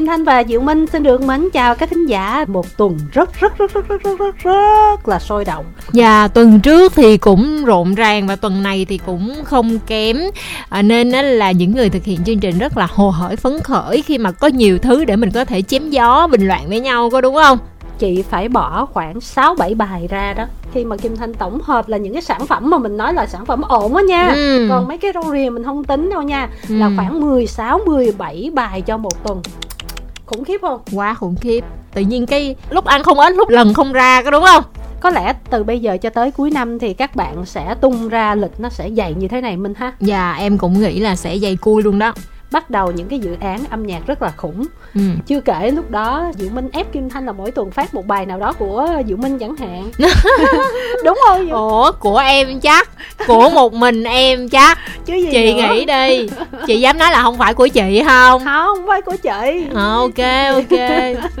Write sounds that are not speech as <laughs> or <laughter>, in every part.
Kim Thanh và Diệu Minh xin được mến chào các thính giả một tuần rất rất rất rất rất rất rất, rất là sôi động. Dạ tuần trước thì cũng rộn ràng và tuần này thì cũng không kém à, nên là những người thực hiện chương trình rất là hồ hởi phấn khởi khi mà có nhiều thứ để mình có thể chém gió bình loạn với nhau có đúng không? chị phải bỏ khoảng 6 7 bài ra đó khi mà Kim Thanh tổng hợp là những cái sản phẩm mà mình nói là sản phẩm ổn á nha. Ừ. Còn mấy cái rau rìa mình không tính đâu nha. Ừ. Là khoảng 16 17 bài cho một tuần. Khủng khiếp không? Quá khủng khiếp. Tự nhiên cái lúc ăn không ít, lúc lần không ra có đúng không? có lẽ từ bây giờ cho tới cuối năm thì các bạn sẽ tung ra lịch nó sẽ dày như thế này minh ha dạ em cũng nghĩ là sẽ dày cui luôn đó bắt đầu những cái dự án âm nhạc rất là khủng. Ừ. chưa kể lúc đó diệu minh ép kim thanh là mỗi tuần phát một bài nào đó của diệu minh chẳng hạn. <laughs> <laughs> Đúng không Diệu? ủa của em chắc của một mình em chắc. Chứ gì chị nữa? nghĩ đi chị dám nói là không phải của chị không? Không không phải của chị. À, ok ok.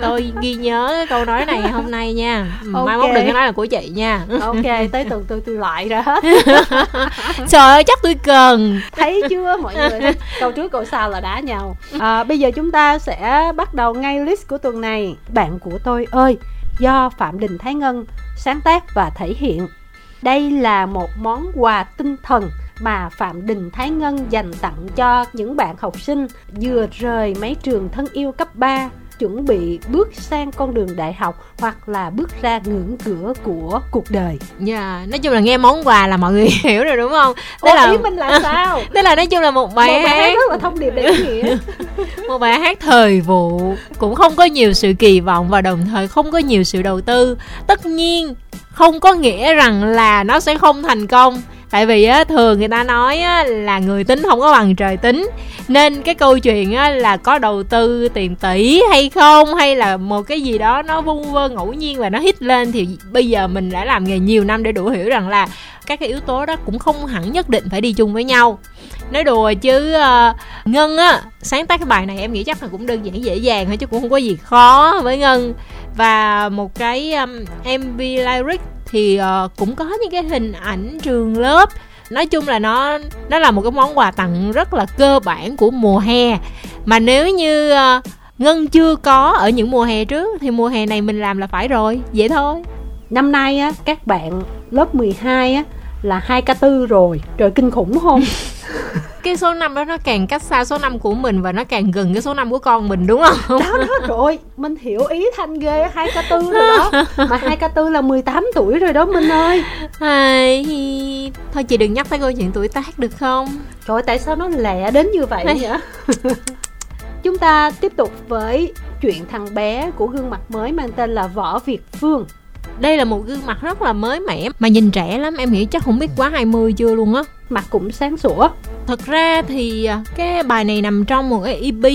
Tôi ghi nhớ cái câu nói này hôm nay nha. Okay. mai mốt đừng có nói là của chị nha. Ok tới tuần tôi tôi loại ra hết. <laughs> Trời ơi chắc tôi cần. Thấy chưa mọi người? Câu trước câu sau sao là đá nhau. À, bây giờ chúng ta sẽ bắt đầu ngay list của tuần này. Bạn của tôi ơi do phạm đình thái ngân sáng tác và thể hiện. Đây là một món quà tinh thần mà Phạm Đình Thái Ngân dành tặng cho những bạn học sinh vừa rời mấy trường thân yêu cấp 3 chuẩn bị bước sang con đường đại học hoặc là bước ra ngưỡng cửa của cuộc đời. Dạ, yeah, nói chung là nghe món quà là mọi người <laughs> hiểu rồi đúng không? Thế là ý mình là <laughs> sao? Thế là nói chung là một bài, một bài hát rất là thông điệp để nghĩa. <laughs> một bài hát thời vụ cũng không có nhiều sự kỳ vọng và đồng thời không có nhiều sự đầu tư. Tất nhiên không có nghĩa rằng là nó sẽ không thành công tại vì á thường người ta nói á, là người tính không có bằng trời tính. Nên cái câu chuyện á, là có đầu tư tiền tỷ hay không hay là một cái gì đó nó vung vơ ngẫu nhiên và nó hít lên thì bây giờ mình đã làm nghề nhiều năm để đủ hiểu rằng là các cái yếu tố đó cũng không hẳn nhất định phải đi chung với nhau. Nói đùa chứ uh, ngân á sáng tác cái bài này em nghĩ chắc là cũng đơn giản dễ dàng thôi chứ cũng không có gì khó với ngân. Và một cái um, mv lyric thì uh, cũng có những cái hình ảnh trường lớp. Nói chung là nó nó là một cái món quà tặng rất là cơ bản của mùa hè. Mà nếu như uh, ngân chưa có ở những mùa hè trước thì mùa hè này mình làm là phải rồi vậy thôi. Năm nay á các bạn lớp 12 á là hai k tư rồi. Trời kinh khủng không? <laughs> Cái số năm đó nó càng cách xa số năm của mình và nó càng gần cái số năm của con mình đúng không? Đó đó rồi mình hiểu ý thanh ghê hai k tư rồi đó. Mà hai k tư là 18 tuổi rồi đó minh ơi. Ai... thôi chị đừng nhắc tới câu chuyện tuổi tác được không? Trời tại sao nó lẹ đến như vậy nhỉ? <laughs> Chúng ta tiếp tục với chuyện thằng bé của gương mặt mới mang tên là võ việt phương đây là một gương mặt rất là mới mẻ. Mà nhìn trẻ lắm em nghĩ chắc không biết quá 20 chưa luôn á. Mặt cũng sáng sủa. Thật ra thì à, cái bài này nằm trong một cái EP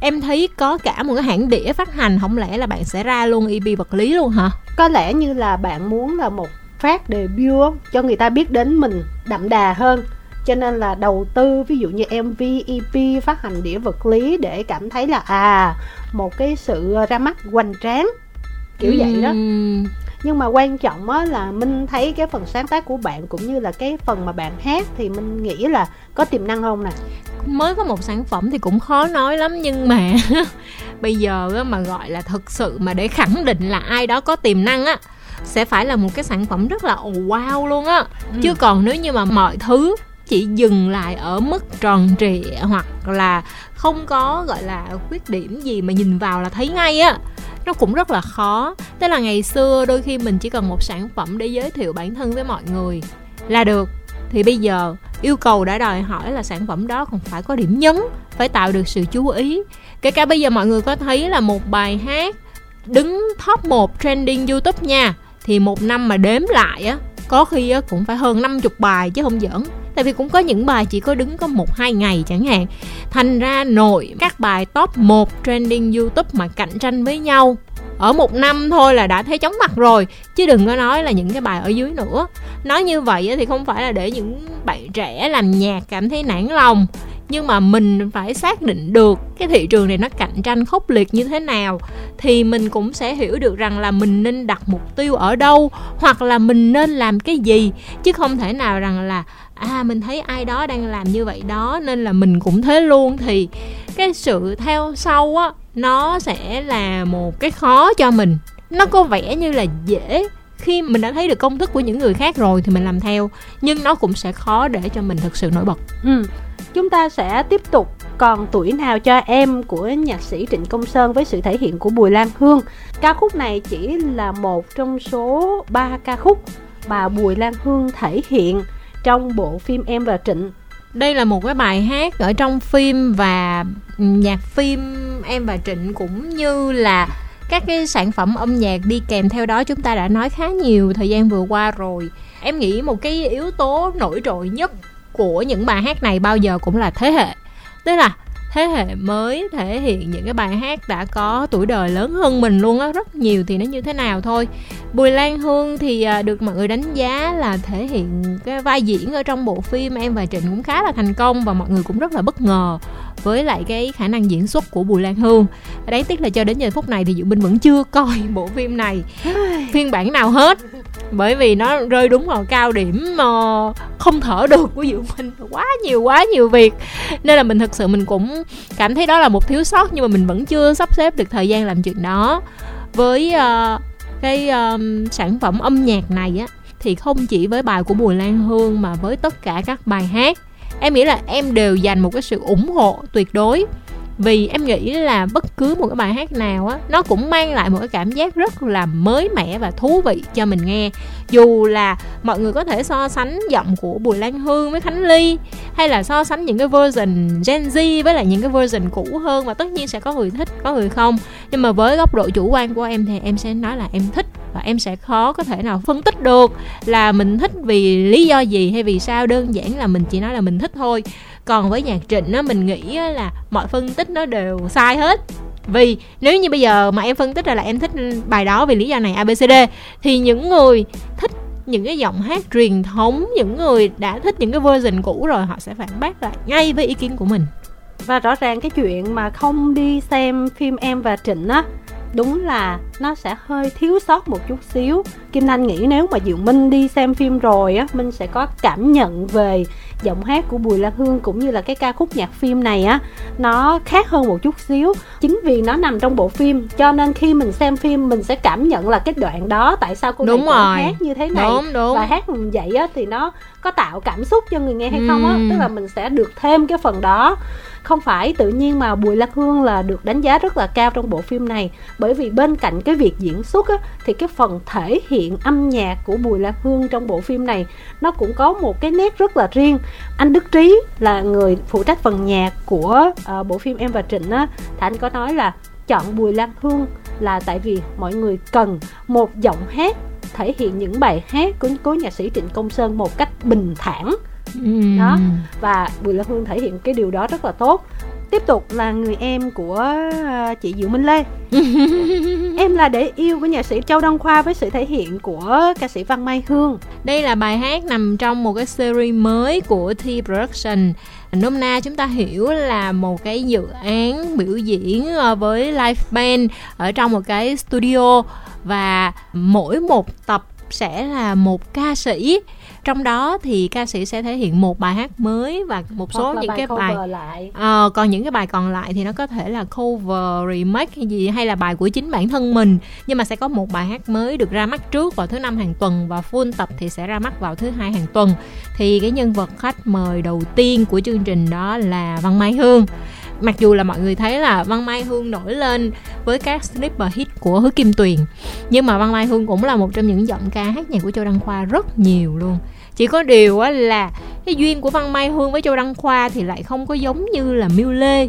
em thấy có cả một cái hãng đĩa phát hành không lẽ là bạn sẽ ra luôn EP vật lý luôn hả? Có lẽ như là bạn muốn là một phát debut cho người ta biết đến mình đậm đà hơn. Cho nên là đầu tư ví dụ như MV, EP phát hành đĩa vật lý để cảm thấy là à một cái sự ra mắt hoành tráng kiểu vậy đó. Nhưng mà quan trọng á là minh thấy cái phần sáng tác của bạn cũng như là cái phần mà bạn hát thì minh nghĩ là có tiềm năng không nè? Mới có một sản phẩm thì cũng khó nói lắm nhưng mà <laughs> bây giờ á, mà gọi là thực sự mà để khẳng định là ai đó có tiềm năng á sẽ phải là một cái sản phẩm rất là wow luôn á. Ừ. chứ còn nếu như mà mọi thứ chỉ dừng lại ở mức tròn trịa hoặc là không có gọi là khuyết điểm gì mà nhìn vào là thấy ngay á nó cũng rất là khó. Tức là ngày xưa đôi khi mình chỉ cần một sản phẩm để giới thiệu bản thân với mọi người là được. Thì bây giờ yêu cầu đã đòi hỏi là sản phẩm đó còn phải có điểm nhấn, phải tạo được sự chú ý. Kể cả bây giờ mọi người có thấy là một bài hát đứng top 1 trending youtube nha, thì một năm mà đếm lại á có khi cũng phải hơn 50 bài chứ không giỡn. Tại vì cũng có những bài chỉ có đứng có một, hai ngày chẳng hạn. Thành ra nội các bài top 1 trending youtube mà cạnh tranh với nhau, ở một năm thôi là đã thấy chóng mặt rồi. Chứ đừng có nói là những cái bài ở dưới nữa. Nói như vậy thì không phải là để những bạn trẻ làm nhạc cảm thấy nản lòng nhưng mà mình phải xác định được cái thị trường này nó cạnh tranh khốc liệt như thế nào, thì mình cũng sẽ hiểu được rằng là mình nên đặt mục tiêu ở đâu, hoặc là mình nên làm cái gì. Chứ không thể nào rằng là à mình thấy ai đó đang làm như vậy đó, nên là mình cũng thế luôn. Thì cái sự theo sau á, nó sẽ là một cái khó cho mình. Nó có vẻ như là dễ. Khi mình đã thấy được công thức của những người khác rồi thì mình làm theo, nhưng nó cũng sẽ khó để cho mình thực sự nổi bật. Ừ chúng ta sẽ tiếp tục còn tuổi nào cho em của nhạc sĩ Trịnh Công Sơn với sự thể hiện của Bùi Lan Hương. Ca khúc này chỉ là một trong số 3 ca khúc mà Bùi Lan Hương thể hiện trong bộ phim Em và Trịnh. Đây là một cái bài hát ở trong phim và nhạc phim Em và Trịnh cũng như là các cái sản phẩm âm nhạc đi kèm theo đó chúng ta đã nói khá nhiều thời gian vừa qua rồi. Em nghĩ một cái yếu tố nổi trội nhất của những bài hát này bao giờ cũng là thế hệ. Tức là thế hệ mới thể hiện những cái bài hát đã có tuổi đời lớn hơn mình luôn á, rất nhiều thì nó như thế nào thôi. Bùi lan hương thì à, được mọi người đánh giá là thể hiện cái vai diễn ở trong bộ phim em và trịnh cũng khá là thành công và mọi người cũng rất là bất ngờ với lại cái khả năng diễn xuất của Bùi Lan Hương. Đáng tiếc là cho đến giờ phút này thì Diệu Minh vẫn chưa coi <laughs> bộ phim này phiên bản nào hết. Bởi vì nó rơi đúng vào cao điểm mà không thở được của Diệu Minh. Quá nhiều quá nhiều việc. Nên là mình thực sự mình cũng cảm thấy đó là một thiếu sót nhưng mà mình vẫn chưa sắp xếp được thời gian làm chuyện đó. Với uh, cái um, sản phẩm âm nhạc này á thì không chỉ với bài của Bùi Lan Hương mà với tất cả các bài hát em nghĩ là em đều dành một cái sự ủng hộ tuyệt đối. Vì em nghĩ là bất cứ một cái bài hát nào á, nó cũng mang lại một cái cảm giác rất là mới mẻ và thú vị cho mình nghe. Dù là mọi người có thể so sánh giọng của Bùi Lan Hương với Khánh Ly, hay là so sánh những cái version Gen Z với lại những cái version cũ hơn và tất nhiên sẽ có người thích, có người không. Nhưng mà với góc độ chủ quan của em thì em sẽ nói là em thích và em sẽ khó có thể nào phân tích được là mình thích vì lý do gì hay vì sao. Đơn giản là mình chỉ nói là mình thích thôi. Còn với nhạc trịnh á, mình nghĩ là mọi phân tích nó đều sai hết. Vì nếu như bây giờ mà em phân tích ra là em thích bài đó vì lý do này abcd thì những người thích những cái giọng hát truyền thống, những người đã thích những cái version cũ rồi, họ sẽ phản bác lại ngay với ý kiến của mình. Và rõ ràng cái chuyện mà không đi xem phim em và trịnh á đúng là nó sẽ hơi thiếu sót một chút xíu. Kim anh nghĩ nếu mà diệu minh đi xem phim rồi á minh sẽ có cảm nhận về giọng hát của bùi lan hương cũng như là cái ca khúc nhạc phim này á. Nó khác hơn một chút xíu. Chính vì nó nằm trong bộ phim cho nên khi mình xem phim mình sẽ cảm nhận là cái đoạn đó tại sao cô đúng này rồi. hát như thế này. Đúng, đúng. và hát vậy á thì nó có tạo cảm xúc cho người nghe hay không á. Tức là mình sẽ được thêm cái phần đó không phải tự nhiên mà Bùi Lạc Hương là được đánh giá rất là cao trong bộ phim này. Bởi vì bên cạnh cái việc diễn xuất á, thì cái phần thể hiện âm nhạc của Bùi Lạc Hương trong bộ phim này nó cũng có một cái nét rất là riêng. Anh Đức Trí là người phụ trách phần nhạc của uh, bộ phim Em và Trịnh á. Thì anh có nói là chọn Bùi Lan Hương là tại vì mọi người cần một giọng hát thể hiện những bài hát của cố nhạc sĩ Trịnh Công Sơn một cách bình thản đó. Và Bùi Lan Hương thể hiện cái điều đó rất là tốt. Tiếp tục là người em của à, chị Diệu Minh Lê. <laughs> Em là để yêu của nhạc sĩ Châu Đăng Khoa với sự thể hiện của ca sĩ Văn Mai Hương. Đây là bài hát nằm trong một cái series mới của T Production. Nôm na chúng ta hiểu là một cái dự án biểu diễn ờ, với live band ở trong một cái studio. Và mỗi một tập sẽ là một ca sĩ. Trong đó thì ca sĩ sẽ thể hiện một bài hát mới và một số những bài cái bài lại. Ờ, còn những cái bài còn lại thì nó có thể là cover remake hay gì hay là bài của chính bản thân mình. Nhưng mà sẽ có một bài hát mới được ra mắt trước vào thứ năm hàng tuần và full tập thì sẽ ra mắt vào thứ hai hàng tuần. Thì cái nhân vật khách mời đầu tiên của chương trình đó là Văn Mai Hương mặc dù là mọi người thấy là Văn Mai Hương nổi lên với các sleeper hit của Hứa Kim Tuyền, nhưng mà Văn Mai Hương cũng là một trong những giọng ca hát nhạc của Châu Đăng Khoa rất nhiều luôn. Chỉ có điều là cái duyên của Văn Mai Hương với Châu Đăng Khoa thì lại không có giống như là Miêu Lê,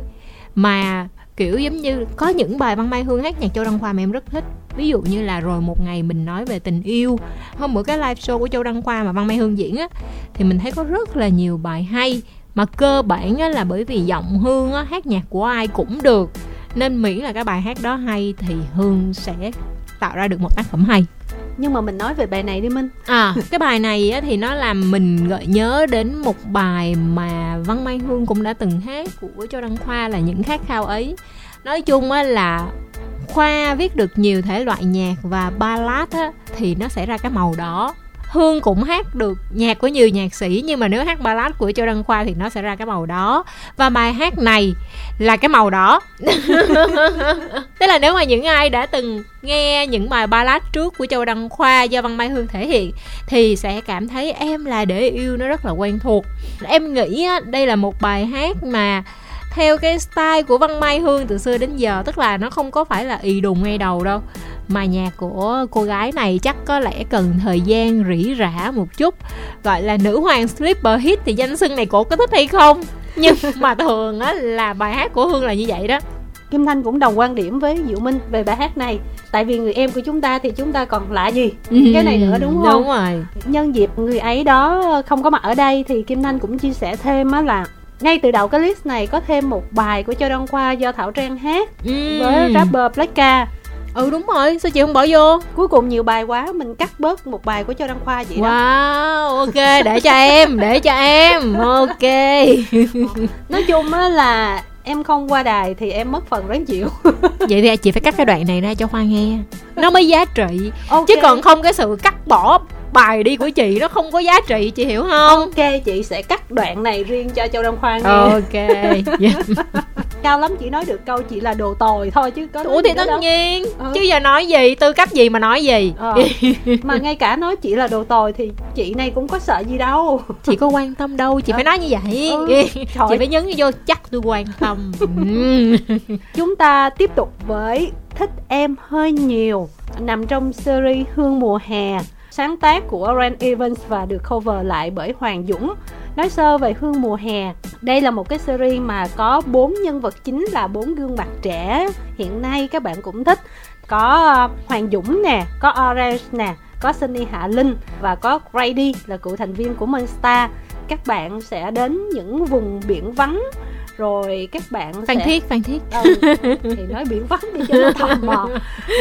mà kiểu giống như có những bài Văn Mai Hương hát nhạc Châu Đăng Khoa mà em rất thích. Ví dụ như là rồi một ngày mình nói về tình yêu. Hôm bữa cái live show của Châu Đăng Khoa mà Văn Mai Hương diễn á, thì mình thấy có rất là nhiều bài hay mà cơ bản á, là bởi vì giọng hương á, hát nhạc của ai cũng được. Nên miễn là cái bài hát đó hay thì hương sẽ tạo ra được một tác phẩm hay. Nhưng mà mình nói về bài này đi minh. À cái bài này á, thì nó làm mình gợi nhớ đến một bài mà văn mai hương cũng đã từng hát của cho đăng khoa là những khát khao ấy. Nói chung á là khoa viết được nhiều thể loại nhạc và ballad á, thì nó sẽ ra cái màu đó hương cũng hát được nhạc của nhiều nhạc sĩ nhưng mà nếu hát ballad của châu đăng khoa thì nó sẽ ra cái màu đó. Và bài hát này là cái màu đỏ <laughs> tức là nếu mà những ai đã từng nghe những bài ballad trước của châu đăng khoa do văn mai hương thể hiện thì sẽ cảm thấy em là để yêu nó rất là quen thuộc. Em nghĩ đây là một bài hát mà theo cái style của văn mai hương từ xưa đến giờ tức là nó không có phải là ì đùng ngay đầu đâu mà nhạc của cô gái này chắc có lẽ cần thời gian rỉ rả một chút. Gọi là nữ hoàng sleeper hit thì danh xưng này cổ có thích hay không? Nhưng <laughs> mà thường á là bài hát của hương là như vậy đó. Kim Thanh cũng đồng quan điểm với Diệu Minh về bài hát này. Tại vì người em của chúng ta thì chúng ta còn lạ gì? Ừ, Cái này nữa đúng không? đúng rồi. Nhân dịp người ấy đó không có mặt ở đây Thì Kim Thanh cũng chia sẻ thêm á là ngay từ đầu cái list này có thêm một bài của Châu Đăng Khoa do Thảo Trang hát ừ. với rapper Blackka ừ đúng rồi. Sao chị không bỏ vô? Cuối cùng nhiều bài quá mình cắt bớt một bài của Châu Đăng Khoa vậy đó. Wow ok để cho em để cho em. Ok. <laughs> Nói chung á là em không qua đài thì em mất phần ráng chịu. <laughs> Vậy thì chị phải cắt cái đoạn này ra cho khoa nghe. Nó mới giá trị. Ok. chứ còn không cái sự cắt bỏ bài đi của chị nó không có giá trị chị hiểu không? Ok chị sẽ cắt đoạn này riêng cho Châu Đăng Khoa nghe. Ok. yeah. <laughs> Cao lắm chỉ nói được câu chị là đồ tồi thôi chứ có ủa thì tất đâu. nhiên Ừ. chứ giờ nói gì tư cách gì mà nói gì Ờ. <laughs> Mà ngay cả nói chị là đồ tồi thì chị này cũng có sợ gì đâu chị có quan tâm đâu chị phải nói như vậy Ừ. <laughs> chị phải nhấn vô chắc tôi quan tâm. <laughs> Chúng ta tiếp tục với Thích Em Hơi Nhiều Nằm trong series Hương Mùa Hè Sáng tác của Ren Evans và được cover lại bởi Hoàng Dũng Nói sơ về Hương Mùa Hè Đây là một cái series mà có bốn nhân vật chính là bốn gương mặt trẻ. Hiện nay các bạn cũng thích Có ờ, Hoàng Dũng nè, có Orange nè Có Sunny Hạ Linh và có Grady là cựu thành viên của Monster Các bạn sẽ đến những vùng biển vắng rồi các bạn phan sẽ thiết phan thiết. Ừ, thì nói biển vắng đi cho nó tò mò.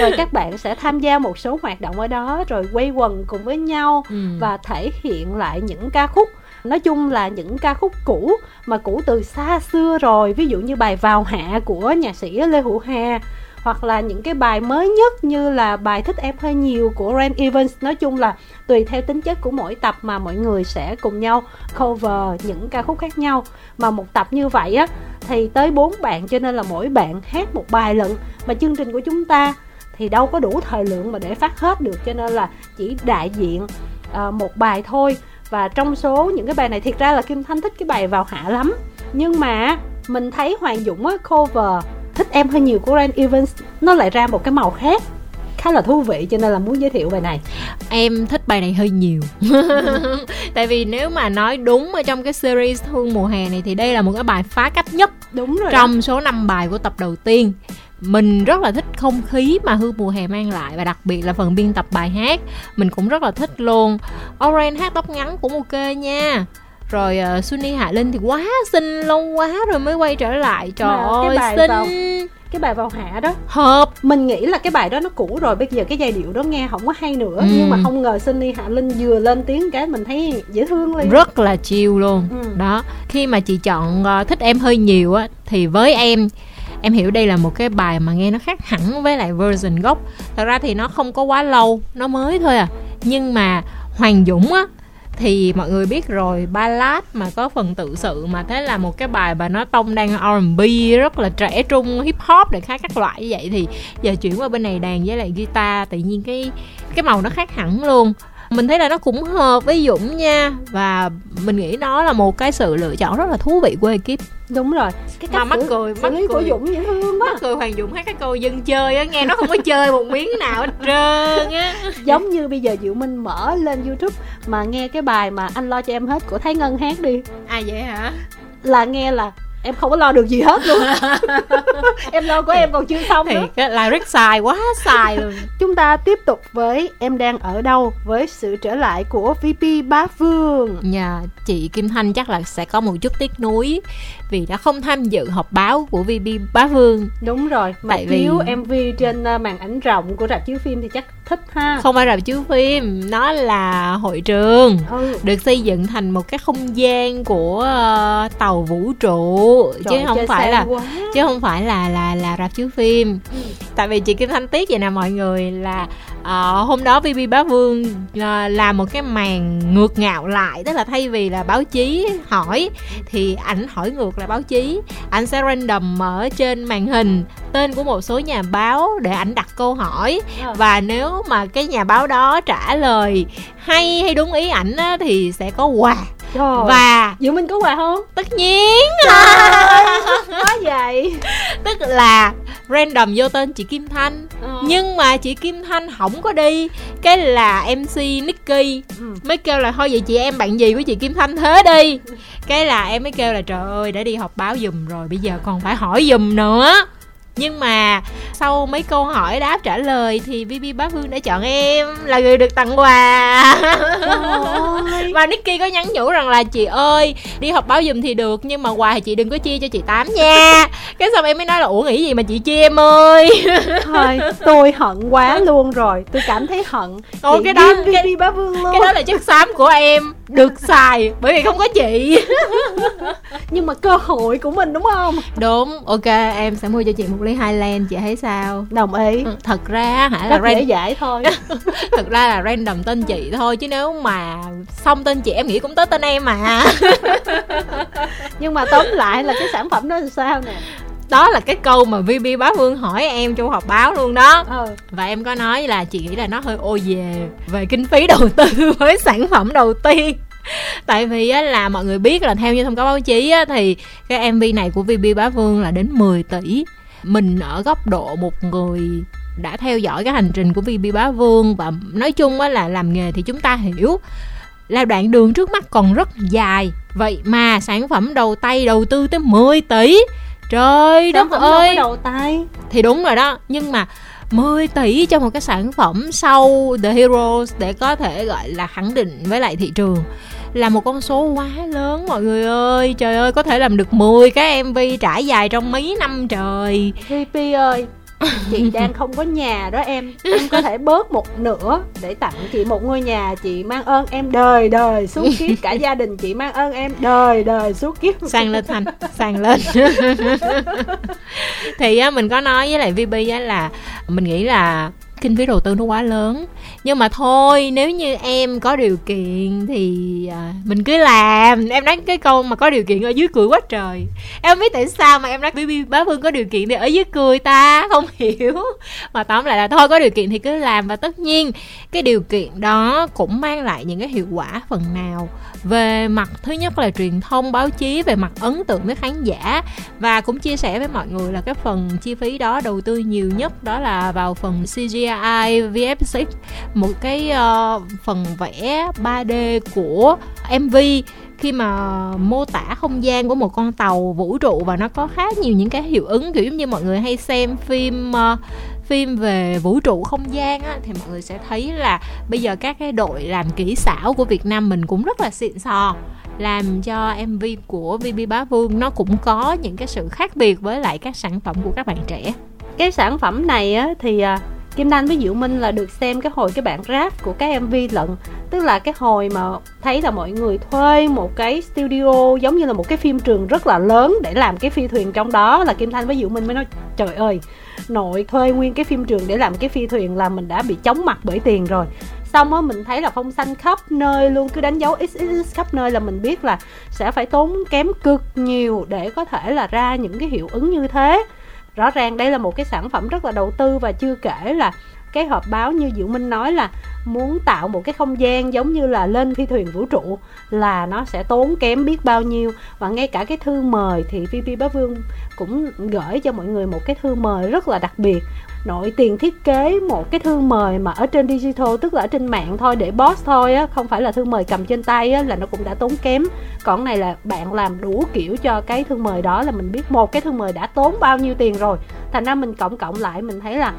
Rồi các bạn sẽ tham gia một số hoạt động ở đó rồi quay quần cùng với nhau Ừ. và thể hiện lại những ca khúc nói chung là những ca khúc cũ mà cũ từ xa xưa rồi ví dụ như bài vào hạ của nhạc sĩ lê hữu hà hoặc là những cái bài mới nhất như là bài thích em hơi nhiều của Ren Evans. Nói chung là tùy theo tính chất của mỗi tập mà mọi người sẽ cùng nhau cover những ca khúc khác nhau. Mà một tập như vậy á thì tới bốn bạn cho nên là mỗi bạn hát một bài lận. Mà chương trình của chúng ta thì đâu có đủ thời lượng mà để phát hết được cho nên là chỉ đại diện ờ, một bài thôi và trong số những cái bài này thiệt ra là Kim Thanh thích cái bài vào hạ lắm. Nhưng mà mình thấy Hoàng Dũng á cover thích em hơi nhiều của Ren Evans. Nó lại ra một cái màu khác khá là thú vị cho nên là muốn giới thiệu bài này. Em thích bài này hơi nhiều. <laughs> Tại vì nếu mà nói đúng ở trong cái series hương mùa hè này thì đây là một cái bài phá cách nhất đúng rồi đó. trong số 5 bài của tập đầu tiên mình rất là thích không khí mà hương mùa hè mang lại và đặc biệt là phần biên tập bài hát. Mình cũng rất là thích luôn. Oren hát tóc ngắn cũng ok nha. Rồi uh, Sunny Hạ Linh thì quá xinh lâu quá rồi mới quay trở lại. Trời Mà cái ơi bài xinh. vào- cái bài vào hạ đó hợp. mình nghĩ là cái bài đó nó cũ rồi bây giờ cái giai điệu đó nghe không có hay nữa. Ừ. nhưng mà không ngờ Sunny Hạ Linh vừa lên tiếng cái mình thấy dễ thương liền. Rất là chill luôn. Ừ. đó khi mà chị chọn ờ, thích em hơi nhiều á thì với em em hiểu đây là một cái bài mà nghe nó khác hẳn với lại version gốc. Thật ra thì nó không có quá lâu, nó mới thôi à. Nhưng mà hoàng dũng á, thì mọi người biết rồi, ballad mà có phần tự sự mà thế là một cái bài mà nó tông đang R&B rất là trẻ trung, hip hop để khá các loại như vậy thì giờ chuyển qua bên này đàn với lại guitar, tự nhiên cái cái màu nó khác hẳn luôn mình thấy là nó cũng hợp với Dũng nha. Và mình nghĩ nó là một cái sự lựa chọn rất là thú vị của ekip. Đúng rồi. Cái mà cách mắc xử, cười mắc lý của cười. Dũng dễ thương quá. Mắc cười Hoàng Dũng hát cái câu dân chơi á nghe nó không có chơi một miếng nào hết trơn á. <laughs> Giống như bây giờ Diệu Minh mở lên YouTube mà nghe cái bài mà anh lo cho em hết của Thái Ngân hát đi. À vậy hả? Là nghe là em không có lo được gì hết luôn. <laughs> Em lo của em còn chưa xong nữa. thiệt á là rất xài quá xài luôn. <laughs> Chúng ta tiếp tục với em đang ở đâu với sự trở lại của VP Bá Vương nhà chị Kim Thanh chắc là sẽ có một chút tiếc nuối vì đã không tham dự họp báo của VB Bá Vương đúng rồi mà Tại vì- chiếu MV trên uh, màn ảnh rộng của rạp chiếu phim thì chắc thích ha không phải là chiếu phim nó là hội trường ừ. được xây dựng thành một cái không gian của ờ, tàu vũ trụ chứ Trời, không chơi phải là quá. chứ không phải là là là rạp chiếu phim Ừ. tại vì chị Kim Thanh tiếc vậy nè mọi người là à, hôm đó VB Bá Vương à, làm một cái màn ngược ngạo lại tức là thay vì là báo chí hỏi thì ảnh hỏi ngược lại báo chí. Ảnh sẽ random mở trên màn hình tên của một số nhà báo để ảnh đặt câu hỏi. Ờ. và nếu mà cái nhà báo đó trả lời hay hay đúng ý ảnh á, thì sẽ có quà Trời. và Diệu Minh có quà không? tất nhiên Quá vậy <laughs> tức là random vô tên chị Kim Thanh Ờ. nhưng mà chị Kim Thanh không có đi cái là MC Nicky Ừ. mới kêu là thôi vậy chị em bạn gì của chị Kim Thanh thế đi cái là em mới kêu là trời ơi đã đi họp báo giùm rồi bây giờ còn phải hỏi giùm nữa nhưng mà sau mấy câu hỏi đáp trả lời thì VB Bá Phương đã chọn em là người được tặng quà. <laughs> Và Nicky có nhắn nhủ rằng là chị ơi đi họp báo giùm thì được nhưng mà quà thì chị đừng có chia cho chị tám nha. Cái xong em mới nói là ủa nghĩ gì mà chị chia em ơi? Thôi tôi hận quá luôn rồi. Tôi cảm thấy hận. Ồ, cái đó- cái- VP Bá Vương luôn. cái đó là chất xám của em. Được xài bởi vì không có chị. Nhưng mà cơ hội của mình đúng không? Đúng ok em sẽ mua cho chị một ly Highland chị thấy sao? Đồng ý. Ừ, thật ra hả là Rất dễ ran, dãi thôi. <laughs> Thật ra là random tên chị thôi chứ nếu mà xong tên chị em nghĩ cũng tới tên em mà. <laughs> Nhưng mà tóm lại là cái sản phẩm đó là sao nè? Đó là cái câu mà VB bá vương hỏi em trong họp báo luôn đó. Ờ và em có nói là chị nghĩ là nó hơi ô về về kinh phí đầu tư <laughs> với sản phẩm đầu tiên tại vì á, là mọi người biết là theo như thông cáo báo chí á, thì cái mv này của VB Bá Vương là đến 10 tỷ mình ở góc độ một người đã theo dõi cái hành trình của VB Bá Vương và nói chung á, là làm nghề thì chúng ta hiểu. Là đoạn đường trước mắt còn rất dài. Vậy mà sản phẩm đầu tay đầu tư tới 10 tỷ. Trời Sản đất ơi! đầu tay. Thì đúng rồi đó nhưng mà 10 tỷ cho một cái sản phẩm sau The Heroes để có thể gọi là khẳng định với lại thị trường là một con số quá lớn mọi người ơi. Trời ơi có thể làm được 10 cái MV trải dài trong mấy năm trời. VP ơi chị <laughs> đang không có nhà đó em. Em có thể bớt một nửa để tặng chị một ngôi nhà chị mang ơn em đời đời suốt kiếp. Cả gia đình chị mang ơn em đời đời suốt kiếp. Sang lên thành sang lên. <laughs> Thì á, mình có nói với lại VB á là mình nghĩ là kinh phí đầu tư nó quá lớn. Nhưng mà thôi nếu như em có điều kiện thì à, mình cứ làm. Em nói cái câu mà có điều kiện ở dưới cười quá trời. Em biết tại sao mà em nói BB bá vương có điều kiện thì ở dưới cười ta. <laughs> Không hiểu. Mà tóm lại là thôi có điều kiện thì cứ làm. Và tất nhiên cái điều kiện đó cũng mang lại những cái hiệu quả phần nào về mặt thứ nhất là truyền thông báo chí về mặt ấn tượng với khán giả. Và cũng chia sẻ với mọi người là cái phần chi phí đó đầu tư nhiều nhất đó là vào phần CGI VFX một cái uh, phần vẽ 3D của MV khi mà mô tả không gian của một con tàu vũ trụ và nó có khá nhiều những cái hiệu ứng kiểu giống như mọi người hay xem phim uh, phim về vũ trụ không gian á, thì mọi người sẽ thấy là bây giờ các cái đội làm kỹ xảo của Việt Nam mình cũng rất là xịn sò làm cho MV của VB Bá Vương nó cũng có những cái sự khác biệt với lại các sản phẩm của các bạn trẻ. Cái sản phẩm này á thì à, Kim Thanh với Diệu Minh là được xem cái hồi cái bản rap của cái MV lận. Tức là cái hồi mà thấy là mọi người thuê một cái studio giống như là một cái phim trường rất là lớn để làm cái phi thuyền trong đó là Kim Thanh với Diệu Minh mới nói trời ơi nội thuê nguyên cái phim trường để làm cái phi thuyền là mình đã bị chóng mặt bởi tiền rồi. Xong á, mình thấy là phong xanh khắp nơi luôn, cứ đánh dấu xxx khắp nơi là mình biết là sẽ phải tốn kém cực nhiều để có thể là ra những cái hiệu ứng như thế. Rõ ràng đây là một cái sản phẩm rất là đầu tư và chưa kể là cái họp báo như Diệu Minh nói là muốn tạo một cái không gian giống như là lên phi thuyền vũ trụ là nó sẽ tốn kém biết bao nhiêu. Và ngay cả cái thư mời thì VP Bá Vương cũng gửi cho mọi người một cái thư mời rất là đặc biệt. Nội tiền thiết kế một cái thư mời mà ở trên digital, tức là ở trên mạng thôi, để boss thôi á, không phải là thư mời cầm trên tay á, là nó cũng đã tốn kém. Còn này là bạn làm đủ kiểu cho cái thư mời đó là mình biết một cái thư mời đã tốn bao nhiêu tiền rồi. Thành ra mình cộng cộng lại mình thấy là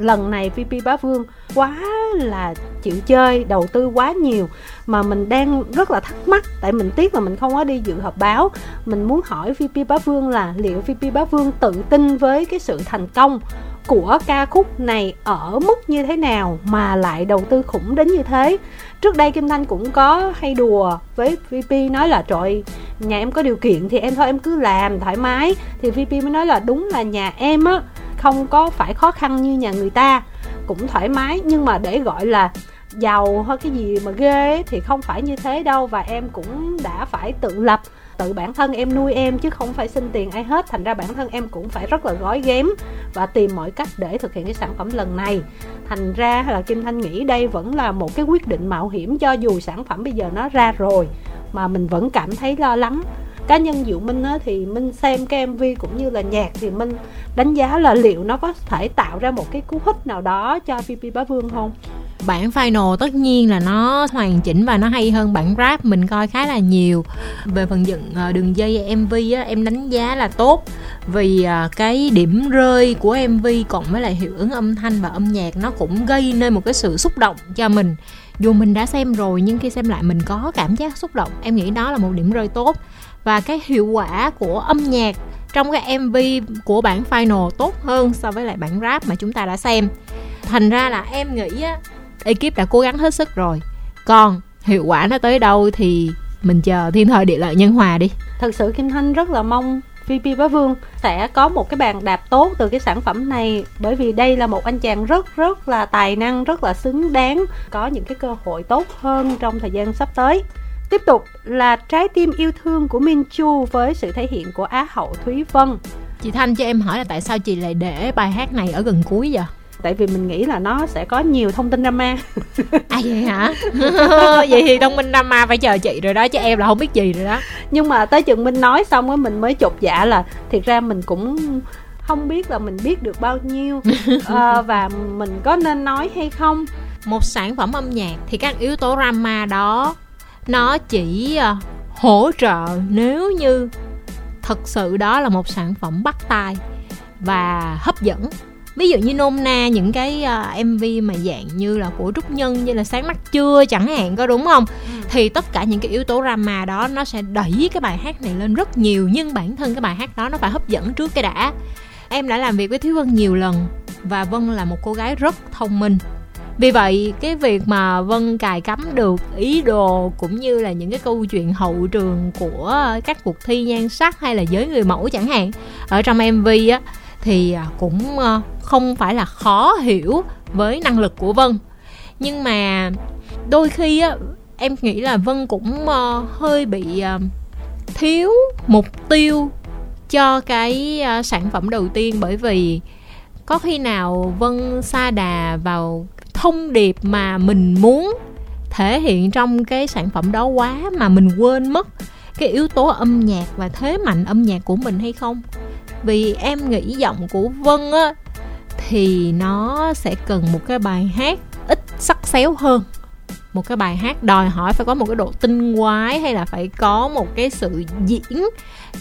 lần này VP Bá Vương quá là chịu chơi, đầu tư quá nhiều mà mình đang rất là thắc mắc. Tại mình tiếc là mình không có đi dự họp báo. Mình muốn hỏi VP Bá Vương là liệu VP Bá Vương tự tin với cái sự thành công của ca khúc này ở mức như thế nào mà lại đầu tư khủng đến như thế? Trước đây kim thanh cũng có hay đùa với vp nói là, trời nhà em có điều kiện thì em thôi, em cứ làm thoải mái. Thì vp mới nói là, đúng là nhà em á không có phải khó khăn như nhà người ta. Cũng thoải mái nhưng mà để gọi là giàu hay cái gì mà ghê ấy, thì không phải như thế đâu. Và em cũng đã phải tự lập tự bản thân em nuôi em chứ không phải xin tiền ai hết. Thành ra bản thân em cũng phải rất là gói ghém và tìm mọi cách để thực hiện cái sản phẩm lần này. Thành ra là kim thanh nghĩ đây vẫn là một cái quyết định mạo hiểm cho dù sản phẩm bây giờ nó ra rồi mà mình vẫn cảm thấy lo lắng cá nhân Diệu Minh á, thì Minh xem cái MV cũng như là nhạc thì Minh đánh giá là liệu nó có thể tạo ra một cái cú hích nào đó cho PP Bá Vương không? bản final tất nhiên là nó hoàn chỉnh và nó hay hơn bản rap mình coi khá là nhiều. Về phần dựng ờ, đường dây mv á em đánh giá là tốt vì ờ, cái điểm rơi của mv cộng với lại hiệu ứng âm thanh và âm nhạc nó cũng gây nên một cái sự xúc động cho mình. Dù mình đã xem rồi nhưng khi xem lại mình có cảm giác xúc động. Em nghĩ đó là một điểm rơi tốt và cái hiệu quả của âm nhạc trong cái mv của bản final tốt hơn so với lại bản rap mà chúng ta đã xem. Thành ra là em nghĩ á, ekip đã cố gắng hết sức rồi. Còn hiệu quả nó tới đâu thì mình chờ thiên thời địa lợi nhân hòa đi. Thật sự kim thanh rất là mong VP Bá Vương sẽ có một cái bàn đạp tốt từ cái sản phẩm này, bởi vì đây là một anh chàng rất rất là tài năng, rất là xứng đáng, có những cái cơ hội tốt hơn trong thời gian sắp tới tiếp tục là trái tim yêu thương của Min Chu với sự thể hiện của Á hậu Thúy Vân. Chị Thanh cho em hỏi là tại sao chị lại để bài hát này ở gần cuối vậy? Tại vì mình nghĩ là nó sẽ có nhiều thông tin drama. À vậy hả? <laughs> Vậy thì thông tin drama phải chờ chị rồi đó chứ em là không biết gì rồi đó. Nhưng mà tới chừng mình nói xong á mình mới chột dạ là thiệt ra mình cũng không biết là mình biết được bao nhiêu à, <laughs> và mình có nên nói hay không. Một sản phẩm âm nhạc thì các yếu tố drama đó nó chỉ uh, hỗ trợ nếu như thật sự đó là một sản phẩm bắt tai và hấp dẫn. Ví dụ như nôm na những cái uh, à, mv mà dạng như là của trúc nhân như là sáng mắt chưa chẳng hạn có đúng không? Ừ. thì tất cả những cái yếu tố drama đó nó sẽ đẩy cái bài hát này lên rất nhiều nhưng bản thân cái bài hát đó nó phải hấp dẫn trước cái đã. Em đã làm việc với thúy vân nhiều lần và vân là một cô gái rất thông minh vì vậy, cái việc mà vân cài cắm được ý đồ cũng như là những cái câu chuyện hậu trường của các cuộc thi nhan sắc hay là giới người mẫu chẳng hạn, ở trong mv á, thì à, cũng ờ, không phải là khó hiểu với năng lực của vân. Nhưng mà đôi khi á, em nghĩ là vân cũng ờ, hơi bị ờ, thiếu mục tiêu cho cái sản phẩm đầu tiên bởi vì có khi nào vân sa đà vào thông điệp mà mình muốn thể hiện trong cái sản phẩm đó quá mà mình quên mất cái yếu tố âm nhạc và thế mạnh âm nhạc của mình hay không. Vì em nghĩ giọng của vân á, thì nó sẽ cần một cái bài hát ít sắc xéo hơn. Một cái bài hát đòi hỏi phải có một cái độ tinh quái hay là phải có một cái sự diễn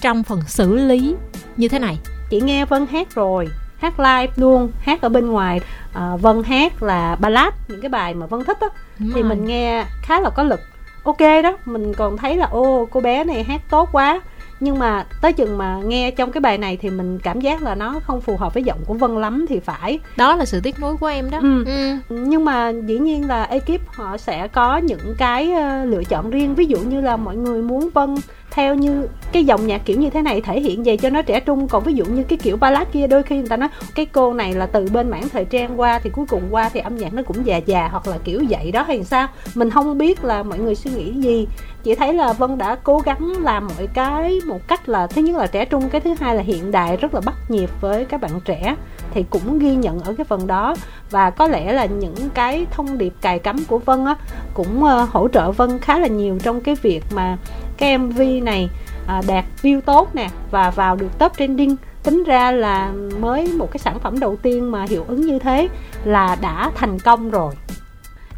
trong phần xử lý. Như thế này. Chị nghe vân hát rồi hát live luôn hát ở bên ngoài à, vân hát là ballad những cái bài mà vân thích á thì rồi. mình nghe khá là có lực ok đó mình còn thấy là ô cô bé này hát tốt quá nhưng mà tới chừng mà nghe trong cái bài này thì mình cảm giác là nó không phù hợp với giọng của vân lắm thì phải đó là sự tiếc nuối của em đó ừ. Ừ. nhưng mà dĩ nhiên là ekip họ sẽ có những cái uh, lựa chọn riêng ví dụ như là mọi người muốn vân theo như cái dòng nhạc kiểu như thế này thể hiện về cho nó trẻ trung. Còn ví dụ như cái kiểu ballad kia, đôi khi người ta nói, cái cô này là từ bên mảng thời trang qua thì cuối cùng qua thì âm nhạc nó cũng già già hoặc là kiểu vậy đó hay sao? Mình không biết là mọi người suy nghĩ gì. Chị thấy là vân đã cố gắng làm mọi cái một cách là, thứ nhất là trẻ trung, cái thứ hai là hiện đại, rất là bắt nhịp với các bạn trẻ, thì cũng ghi nhận ở cái phần đó. Và có lẽ là những cái thông điệp cài cắm của vân á, cũng ờ, hỗ trợ vân khá là nhiều trong cái việc mà cái mv này à, đạt view tốt nè và vào được top trending tính ra là mới một cái sản phẩm đầu tiên mà hiệu ứng như thế là đã thành công rồi.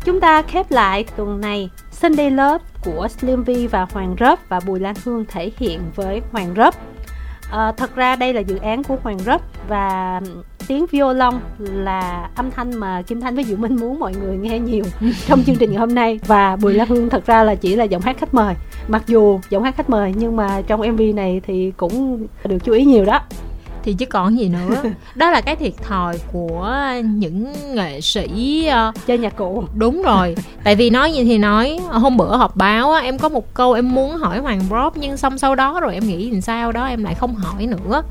Chúng ta khép lại tuần này Sunday Love của Slim V và Hoàng Rớp và Bùi Lan Hương thể hiện với Hoàng Rớp. À, thật ra đây là dự án của Hoàng Rớp và tiếng violon là âm thanh mà Kim Thanh với Diệu Minh muốn mọi người nghe nhiều trong chương trình ngày hôm nay. Và Bùi Lan Hương thật ra là chỉ là giọng hát khách mời. Mặc dù giọng hát khách mời nhưng mà trong MV này thì cũng được chú ý nhiều đó. Thì chứ còn gì nữa. Đó là cái thiệt thòi của những nghệ sĩ uh... chơi nhạc cụ. Đúng rồi. Tại vì nói gì thì nói hôm bữa họp báo á, em có một câu em muốn hỏi hoàng Brock nhưng xong sau đó rồi em nghĩ làm sao đó em lại không hỏi nữa.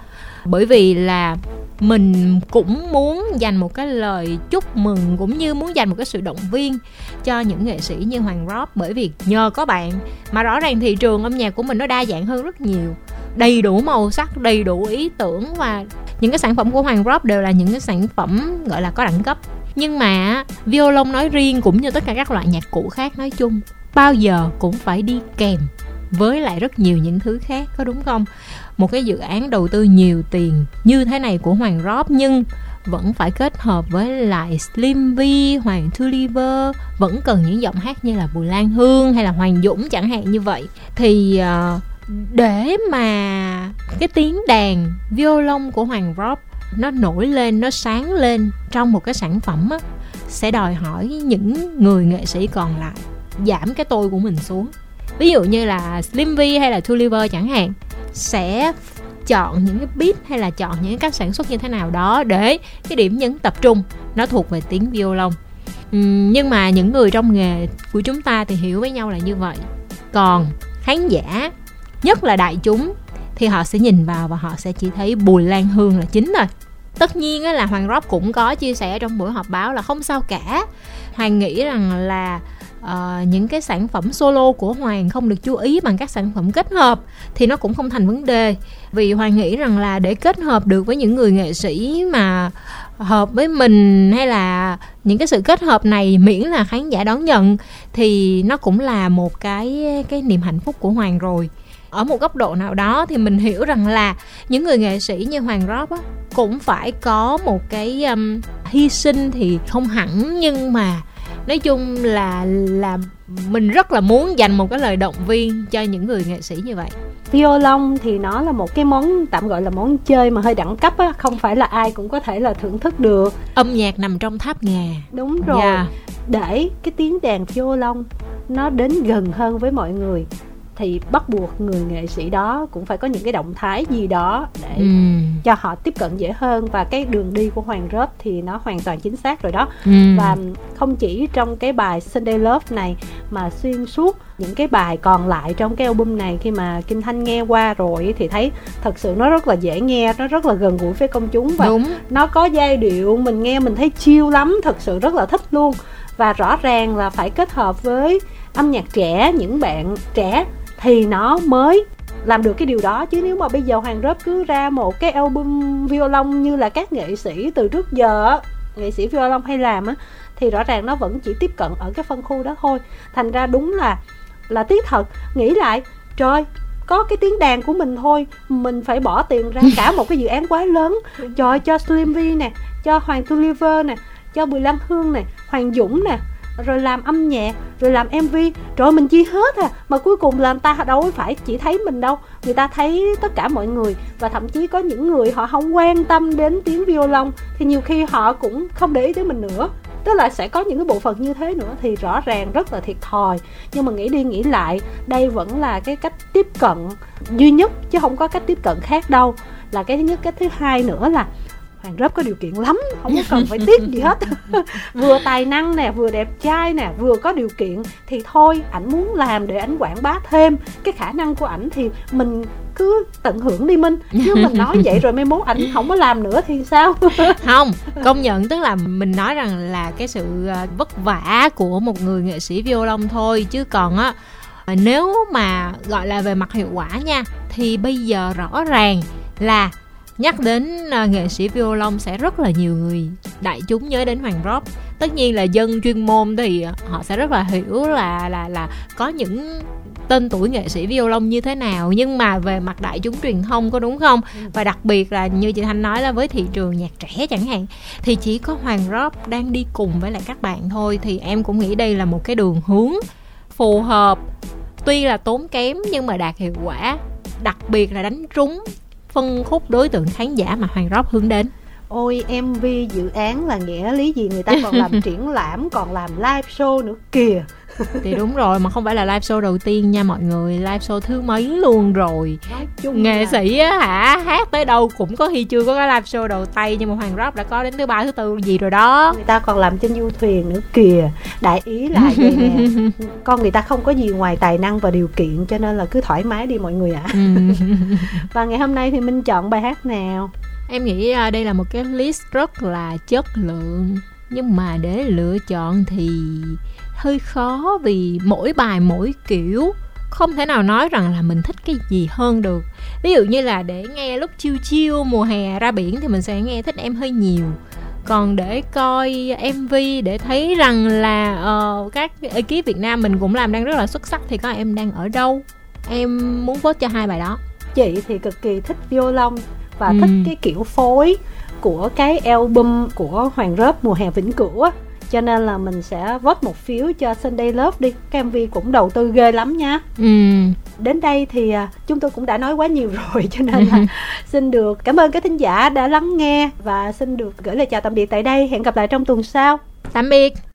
Bởi vì là mình cũng muốn dành một cái lời chúc mừng cũng như muốn dành một cái sự động viên cho những nghệ sĩ như Hoàng Rob. Bởi vì nhờ có bạn mà rõ ràng thị trường âm nhạc của mình nó đa dạng hơn rất nhiều. Đầy đủ màu sắc, đầy đủ ý tưởng và những cái sản phẩm của Hoàng Rob đều là những cái sản phẩm gọi là có đẳng cấp. Nhưng mà violon nói riêng cũng như tất cả các loại nhạc cụ khác nói chung, bao giờ cũng phải đi kèm với lại rất nhiều những thứ khác, có đúng không? Một cái dự án đầu tư nhiều tiền như thế này của Hoàng Rob nhưng vẫn phải kết hợp với lại Slim V, Hoàng Tulliver vẫn cần những giọng hát như là Bùi Lan Hương hay là Hoàng Dũng chẳng hạn như vậy. Thì uh, để mà cái tiếng đàn violon của Hoàng Rob nó nổi lên nó sáng lên trong một cái sản phẩm á, sẽ đòi hỏi những người nghệ sĩ còn lại giảm cái tôi của mình xuống ví dụ như là Slim V hay là Tulliver chẳng hạn sẽ chọn những cái beat hay là chọn những cách sản xuất như thế nào đó để cái điểm nhấn tập trung nó thuộc về tiếng violon. Uhm, nhưng mà những người trong nghề của chúng ta thì hiểu với nhau là như vậy. Còn khán giả nhất là đại chúng thì họ sẽ nhìn vào và họ sẽ chỉ thấy Bùi Lan Hương là chính rồi tất nhiên là Hoàng Rock cũng có chia sẻ trong buổi họp báo là không sao cả. Hoàng nghĩ rằng là uh, những cái sản phẩm solo của Hoàng không được chú ý bằng các sản phẩm kết hợp thì nó cũng không thành vấn đề. Vì Hoàng nghĩ rằng là để kết hợp được với những người nghệ sĩ mà hợp với mình hay là những cái sự kết hợp này miễn là khán giả đón nhận thì nó cũng là một cái cái niềm hạnh phúc của Hoàng rồi. Ở một góc độ nào đó thì mình hiểu rằng là những người nghệ sĩ như Hoàng Rob á cũng phải có một cái um, hy sinh thì không hẳn nhưng mà nói chung là là mình rất là muốn dành một cái lời động viên cho những người nghệ sĩ như vậy. Violon thì nó là một cái món tạm gọi là món chơi mà hơi đẳng cấp á không phải là ai cũng có thể là thưởng thức được. Âm nhạc nằm trong tháp ngà đúng rồi. Yeah. để cái tiếng đàn violon nó đến gần hơn với mọi người thì bắt buộc người nghệ sĩ đó cũng phải có những cái động thái gì đó để ừ. cho họ tiếp cận dễ hơn và cái đường đi của Hoàng Rớp thì nó hoàn toàn chính xác rồi đó ừ. và không chỉ trong cái bài Sunday Love này mà xuyên suốt những cái bài còn lại trong cái album này khi mà Kim Thanh nghe qua rồi thì thấy thật sự nó rất là dễ nghe nó rất là gần gũi với công chúng và Đúng. nó có giai điệu mình nghe mình thấy chill lắm thật sự rất là thích luôn và rõ ràng là phải kết hợp với âm nhạc trẻ những bạn trẻ thì nó mới làm được cái điều đó. Chứ nếu mà bây giờ hoàng rớp cứ ra một cái album violon như là các nghệ sĩ từ trước giờ nghệ sĩ violon hay làm á thì rõ ràng nó vẫn chỉ tiếp cận ở cái phân khu đó thôi. Thành ra đúng là là tiếc thật. Nghĩ lại trời có cái tiếng đàn của mình thôi mình phải bỏ tiền ra <laughs> cả một cái dự án quá lớn. Trời cho Slim V nè cho Hoàng Tulliver nè cho Bùi Lan Hương nè Hoàng Dũng nè rồi làm âm nhạc, rồi làm mv rồi mình chia hết à. Mà cuối cùng là người ta đâu phải chỉ thấy mình đâu. Người ta thấy tất cả mọi người. Và thậm chí có những người họ không quan tâm đến tiếng violon. Thì nhiều khi họ cũng không để ý tới mình nữa. Tức là sẽ có những cái bộ phận như thế nữa thì rõ ràng rất là thiệt thòi. Nhưng mà nghĩ đi nghĩ lại, đây vẫn là cái cách tiếp cận duy nhất, chứ không có cách tiếp cận khác đâu. Là cái thứ nhất, cái thứ hai nữa là hàng rớp có điều kiện lắm, không cần phải tiếc gì hết. <laughs> Vừa tài năng nè, vừa đẹp trai nè, vừa có điều kiện thì thôi, ảnh muốn làm để ảnh quảng bá thêm. Cái khả năng của ảnh thì mình cứ tận hưởng đi minh. Chứ mình nói vậy rồi mai mốt ảnh không có làm nữa thì sao? <laughs> Không, công nhận, tức là mình nói rằng là cái sự ờ, vất vả của một người nghệ sĩ violon thôi. Chứ còn á ờ, nếu mà gọi là về mặt hiệu quả nha, thì bây giờ rõ ràng là nhắc đến uh, nghệ sĩ violon sẽ rất là nhiều người đại chúng nhớ đến hoàng rock. Tất nhiên là dân chuyên môn thì họ sẽ rất là hiểu là là là có những tên tuổi nghệ sĩ violon như thế nào nhưng mà về mặt đại chúng truyền thông có đúng không? Ừ. và đặc biệt là như chị thanh nói là với thị trường nhạc trẻ chẳng hạn thì chỉ có hoàng rock đang đi cùng với lại các bạn thôi thì em cũng nghĩ đây là một cái đường hướng phù hợp. Tuy là tốn kém nhưng mà đạt hiệu quả đặc biệt là đánh trúng phân khúc đối tượng khán giả mà Hoàng Rock hướng đến. Ôi mv dự án là nghĩa lý gì? Người ta còn làm <laughs> triển lãm còn làm live show nữa. Kìa thì đúng rồi mà không phải là live show đầu tiên nha mọi người. Live show thứ mấy luôn rồi. Nghệ là... sĩ á hả hát tới đâu cũng có khi chưa có cái live show đầu tay nhưng mà hoàng rock đã có đến thứ ba thứ tư gì rồi đó. Người ta còn làm trên du thuyền nữa kìa. Đại ý là vậy nè. <laughs> Con người ta không có gì ngoài tài năng và điều kiện cho nên là cứ thoải mái đi mọi người ạ. À. <laughs> và ngày hôm nay thì minh chọn bài hát nào? Em nghĩ à, đây là một cái list rất là chất lượng. Nhưng mà để lựa chọn thì hơi khó vì mỗi bài mỗi kiểu không thể nào nói rằng là mình thích cái gì hơn được. Ví dụ như là để nghe lúc chiêu chiêu mùa hè ra biển thì mình sẽ nghe thích em hơi nhiều. Còn để coi mv để thấy rằng là uh, các ekip việt nam mình cũng làm đang rất là xuất sắc thì có em đang ở đâu. Em muốn vote cho hai bài đó. Chị thì cực kỳ thích violon và ừ. thích cái kiểu phối của cái album của Hoàng Rớp mùa hè vĩnh cửu á cho nên là mình sẽ vote một phiếu cho Sunday Love đi. Cái MV cũng đầu tư ghê lắm nha. Ừ. đến đây thì à, chúng tôi cũng đã nói quá nhiều <laughs> rồi cho nên là <laughs> xin được cảm ơn các thính giả đã lắng nghe và xin được gửi lời chào tạm biệt tại đây. Hẹn gặp lại trong tuần sau. Tạm biệt